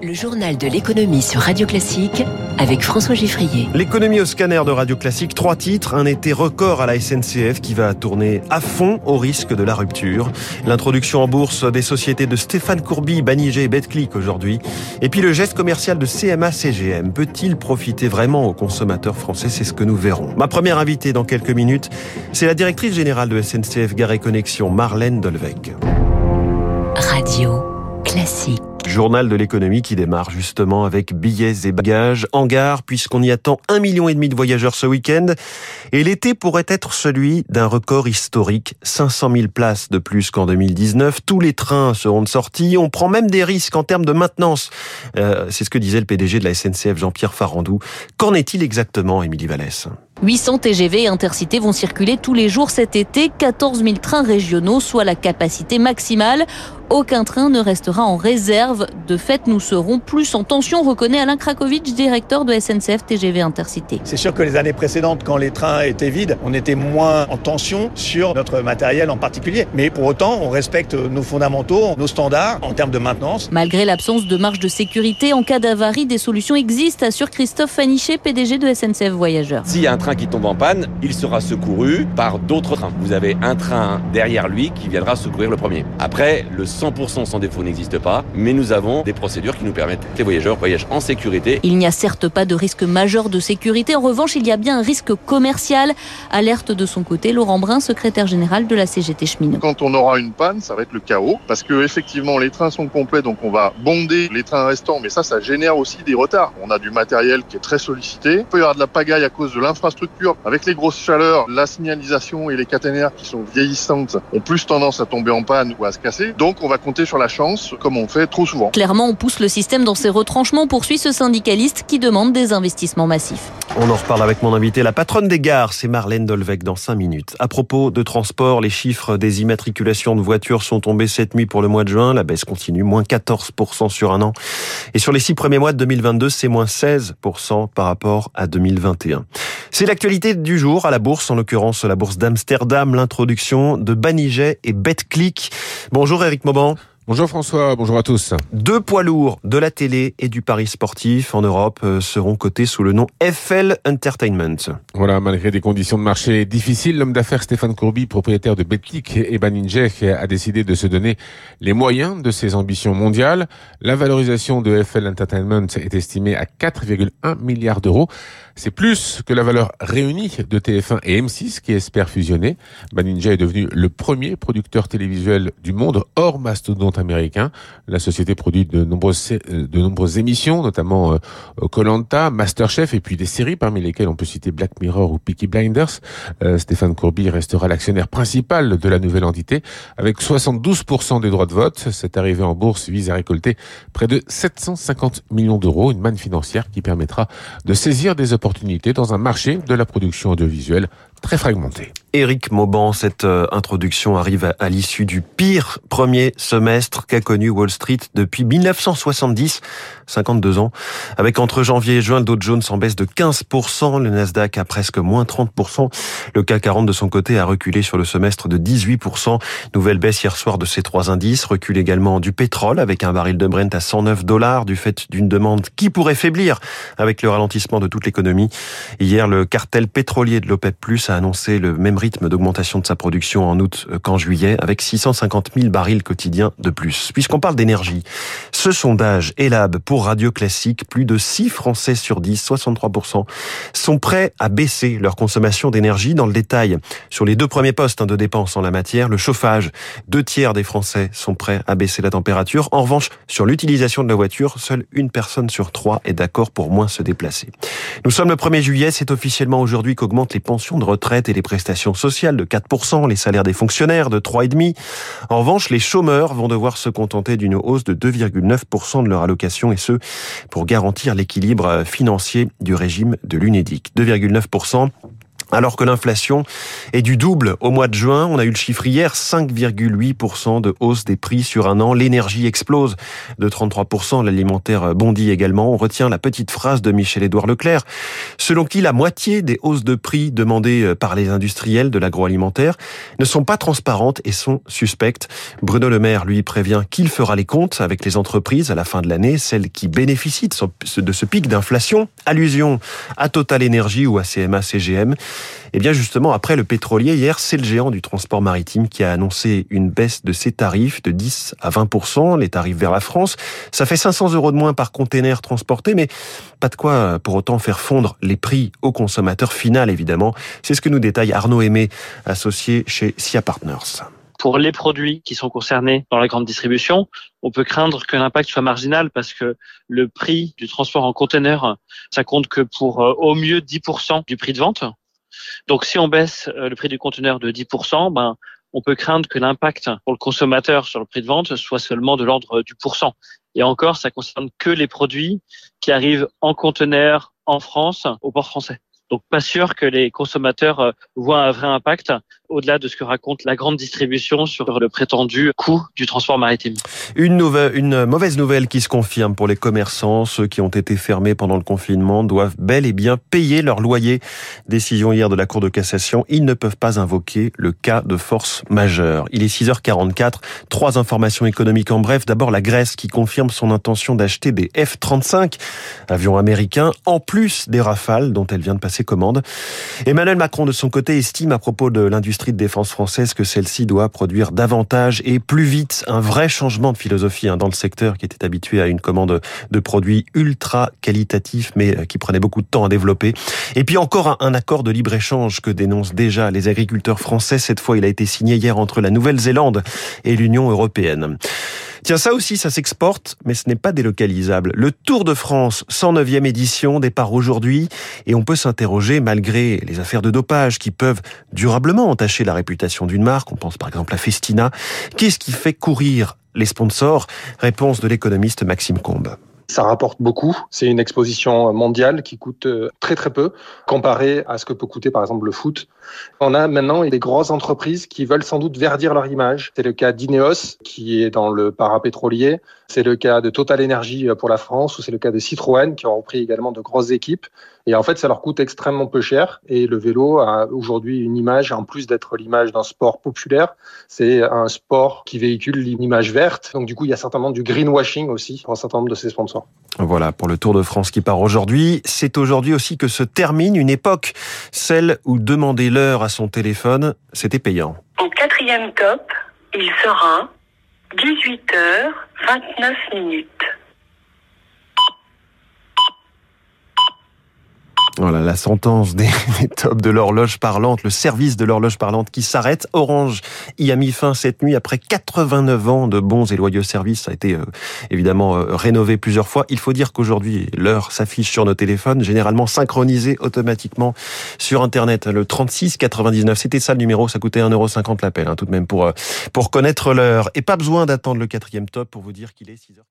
Le journal de l'économie sur Radio Classique avec François Giffrier. L'économie au scanner de Radio Classique, trois titres, un été record à la SNCF qui va tourner à fond au risque de la rupture. L'introduction en bourse des sociétés de Stéphane Courby, Banigé et Betclic aujourd'hui. Et puis le geste commercial de CMA CGM peut-il profiter vraiment aux consommateurs français? C'est ce que nous verrons. Ma première invitée dans quelques minutes, c'est la directrice générale de SNCF Gare et Connexion, Marlène Dolvec. Radio Classique. Journal de l'économie qui démarre justement avec billets et bagages en gare puisqu'on y attend un million et demi de voyageurs ce week-end. Et l'été pourrait être celui d'un record historique 500 000 places de plus qu'en 2019 tous les trains seront de sortie. On prend même des risques en termes de maintenance. Euh, c'est ce que disait le PDG de la SNCF Jean-Pierre Farandou. Qu'en est-il exactement Émilie Vallès? 800 TGV et intercités vont circuler tous les jours cet été, 14 000 trains régionaux, soit la capacité maximale. Aucun train ne restera en réserve. De fait, nous serons plus en tension, reconnaît Alain Krakowicz, directeur de SNCF TGV Intercité. C'est sûr que les années précédentes, quand les trains étaient vides, on était moins en tension sur notre matériel en particulier. Mais pour autant, on respecte nos fondamentaux, nos standards en termes de maintenance. Malgré l'absence de marge de sécurité, en cas d'avarie, des solutions existent, assure Christophe Fanichet, PDG de SNCF Voyageurs. S'il y a un train qui tombe en panne, il sera secouru par d'autres trains. Vous avez un train derrière lui qui viendra secourir le premier. Après, le 100% sans défaut n'existe pas, mais nous avons des procédures qui nous permettent que les voyageurs voyagent en sécurité. Il n'y a certes pas de risque majeur de sécurité, en revanche, il y a bien un risque commercial. Alerte de son côté Laurent Brun, secrétaire général de la CGT Cheminot. Quand on aura une panne, ça va être le chaos, parce que effectivement les trains sont complets, donc on va bonder les trains restants, mais ça, ça génère aussi des retards. On a du matériel qui est très sollicité. Il peut y avoir de la pagaille à cause de l'infrastructure. Avec les grosses chaleurs, la signalisation et les caténaires qui sont vieillissantes ont plus tendance à tomber en panne ou à se casser. Donc on va compter sur la chance, comme on fait trop souvent. Clairement, on pousse le système dans ses retranchements, poursuit ce syndicaliste qui demande des investissements massifs. On en reparle avec mon invité, la patronne des gares, c'est Marlène Dolvec dans 5 minutes. À propos de transport, les chiffres des immatriculations de voitures sont tombés cette nuit pour le mois de juin. La baisse continue, moins 14% sur un an. Et sur les six premiers mois de 2022, c'est moins 16% par rapport à 2021. C'est l'actualité du jour à la bourse, en l'occurrence la bourse d'Amsterdam, l'introduction de Banijay et BetClick. Bonjour Eric Mauban. Bonjour François, bonjour à tous. Deux poids lourds de la télé et du pari sportif en Europe euh, seront cotés sous le nom FL Entertainment. Voilà, malgré des conditions de marché difficiles, l'homme d'affaires Stéphane Courby, propriétaire de Betclic et Baninjek, a décidé de se donner les moyens de ses ambitions mondiales. La valorisation de FL Entertainment est estimée à 4,1 milliards d'euros. C'est plus que la valeur réunie de TF1 et M6 qui espèrent fusionner. Baninja est devenu le premier producteur télévisuel du monde hors mastodonte américain. La société produit de nombreuses, nombreuses émissions, notamment euh, Colanta, Masterchef et puis des séries parmi lesquelles on peut citer Black Mirror ou Peaky Blinders. Euh, Stéphane Courby restera l'actionnaire principal de la nouvelle entité avec 72% des droits de vote. Cette arrivée en bourse vise à récolter près de 750 millions d'euros, une manne financière qui permettra de saisir des opportunités dans un marché de la production audiovisuelle très fragmenté. Éric Mauban, cette euh, introduction arrive à, l'issue du pire premier semestre qu'a connu Wall Street depuis 1970, 52 ans, avec entre janvier et juin le Dow Jones en baisse de 15%, le Nasdaq a presque moins 30%, le CAC 40 de son côté a reculé sur le semestre de 18%, nouvelle baisse hier soir de ces trois indices, recule également du pétrole avec un baril de Brent à 109 dollars du fait d'une demande qui pourrait faiblir avec le ralentissement de toute l'économie. Hier, le cartel pétrolier de l'OPEP+, a annoncé le même rythme d'augmentation de sa production en août qu'en juillet, avec 650 000 barils quotidiens de plus. Puisqu'on parle d'énergie, ce sondage Elab pour Radio Classique, plus de 6 Français sur 10, 63%, sont prêts à baisser leur consommation d'énergie. Dans le détail, sur les deux premiers postes hein, de dépenses en la matière, le chauffage, deux tiers des Français sont prêts à baisser la température. En revanche, sur l'utilisation de la voiture, seule une personne sur trois est d'accord pour moins se déplacer. Nous sommes le 1er juillet, c'est officiellement aujourd'hui qu'augmentent les pensions de retraite retraite et les prestations sociales de 4%, les salaires des fonctionnaires de 3,5%. En revanche, les chômeurs vont devoir se contenter d'une hausse de 2,9% de leur allocation et ce, pour garantir l'équilibre financier du régime de l'UNEDIC. 2,9% Alors que l'inflation est du double au mois de juin, on a eu le chiffre hier, 5,8% de hausse des prix sur un an. L'énergie explose de 33%, l'alimentaire bondit également. On retient la petite phrase de Michel-Édouard Leclerc, selon qui la moitié des hausses de prix demandées par les industriels de l'agroalimentaire ne sont pas transparentes et sont suspectes. Bruno Le Maire, lui, prévient qu'il fera les comptes avec les entreprises à la fin de l'année, celles qui bénéficient de ce pic d'inflation. Allusion à Total Energy ou à CMA CGM. Et eh bien justement, après le pétrolier, hier, c'est le géant du transport maritime qui a annoncé une baisse de ses tarifs de 10 à 20% les tarifs vers la France. Ça fait 500 euros de moins par container transporté, mais pas de quoi pour autant faire fondre les prix au consommateur final, évidemment. C'est ce que nous détaille Arnaud Aimé, associé chez SIA Partners. Pour les produits qui sont concernés dans la grande distribution, on peut craindre que l'impact soit marginal parce que le prix du transport en conteneur, ça compte que pour euh, au mieux 10% du prix de vente. Donc si on baisse euh, le prix du conteneur de 10%, ben, on peut craindre que l'impact pour le consommateur sur le prix de vente soit seulement de l'ordre du pourcent. Et encore, ça concerne que les produits qui arrivent en conteneur en France au port français. Donc pas sûr que les consommateurs euh, voient un vrai impact au-delà de ce que raconte la grande distribution sur le prétendu coût du transport maritime. Une, mauvaise nouvelle qui se confirme pour les commerçants. Ceux qui ont été fermés pendant le confinement doivent bel et bien payer leur loyer. Décision hier de la Cour de cassation. Ils ne peuvent pas invoquer le cas de force majeure. Il est 6h44. Trois informations économiques en bref. D'abord, la Grèce qui confirme son intention d'acheter des F-35, avions américains, en plus des Rafales dont elle vient de passer commande. Emmanuel Macron, de son côté, estime à propos de l'industrie de défense française que celle-ci doit produire davantage et plus vite. Un vrai changement de philosophie hein, dans le secteur qui était habitué à une commande de produits ultra qualitatifs mais euh, qui prenait beaucoup de temps à développer. Et puis encore un, accord de libre-échange que dénoncent déjà les agriculteurs français. Cette fois, il a été signé hier entre la Nouvelle-Zélande et l'Union européenne. Tiens, ça aussi, ça s'exporte, mais ce n'est pas délocalisable. Le Tour de France, 109e édition, départ aujourd'hui, et on peut s'interroger, malgré les affaires de dopage qui peuvent durablement entacher la réputation d'une marque, on pense par exemple à Festina, qu'est-ce qui fait courir les sponsors? Réponse de l'économiste Maxime Combe. Ça rapporte beaucoup. C'est une exposition mondiale qui coûte euh, très très peu comparé à ce que peut coûter par exemple le foot. On a maintenant des grosses entreprises qui veulent sans doute verdir leur image. C'est le cas d'Ineos qui est dans le parapétrolier. C'est le cas de Total Energy pour la France ou c'est le cas de Citroën qui ont repris également de grosses équipes. Et en fait, ça leur coûte extrêmement peu cher. Et le vélo a aujourd'hui une image, en plus d'être l'image d'un sport populaire, c'est un sport qui véhicule une image verte. Donc du coup, il y a certainement du greenwashing aussi pour un certain nombre de ses sponsors. Voilà pour le Tour de France qui part aujourd'hui. C'est aujourd'hui aussi que se termine une époque, celle où demander l'heure à son téléphone, c'était payant. Au quatrième top, il sera 18h29 minutes. Voilà la sentence des, tops de l'horloge parlante, le service de l'horloge parlante qui s'arrête. Orange y a mis fin cette nuit après 89 ans de bons et loyaux services. Ça a été euh, évidemment euh, rénové plusieurs fois. Il faut dire qu'aujourd'hui, l'heure s'affiche sur nos téléphones, généralement synchronisée automatiquement sur Internet. Le 36 99, c'était ça le numéro, ça coûtait 1,50€ l'appel, hein, tout de même pour, euh, pour connaître l'heure. Et pas besoin d'attendre le quatrième top pour vous dire qu'il est 6h.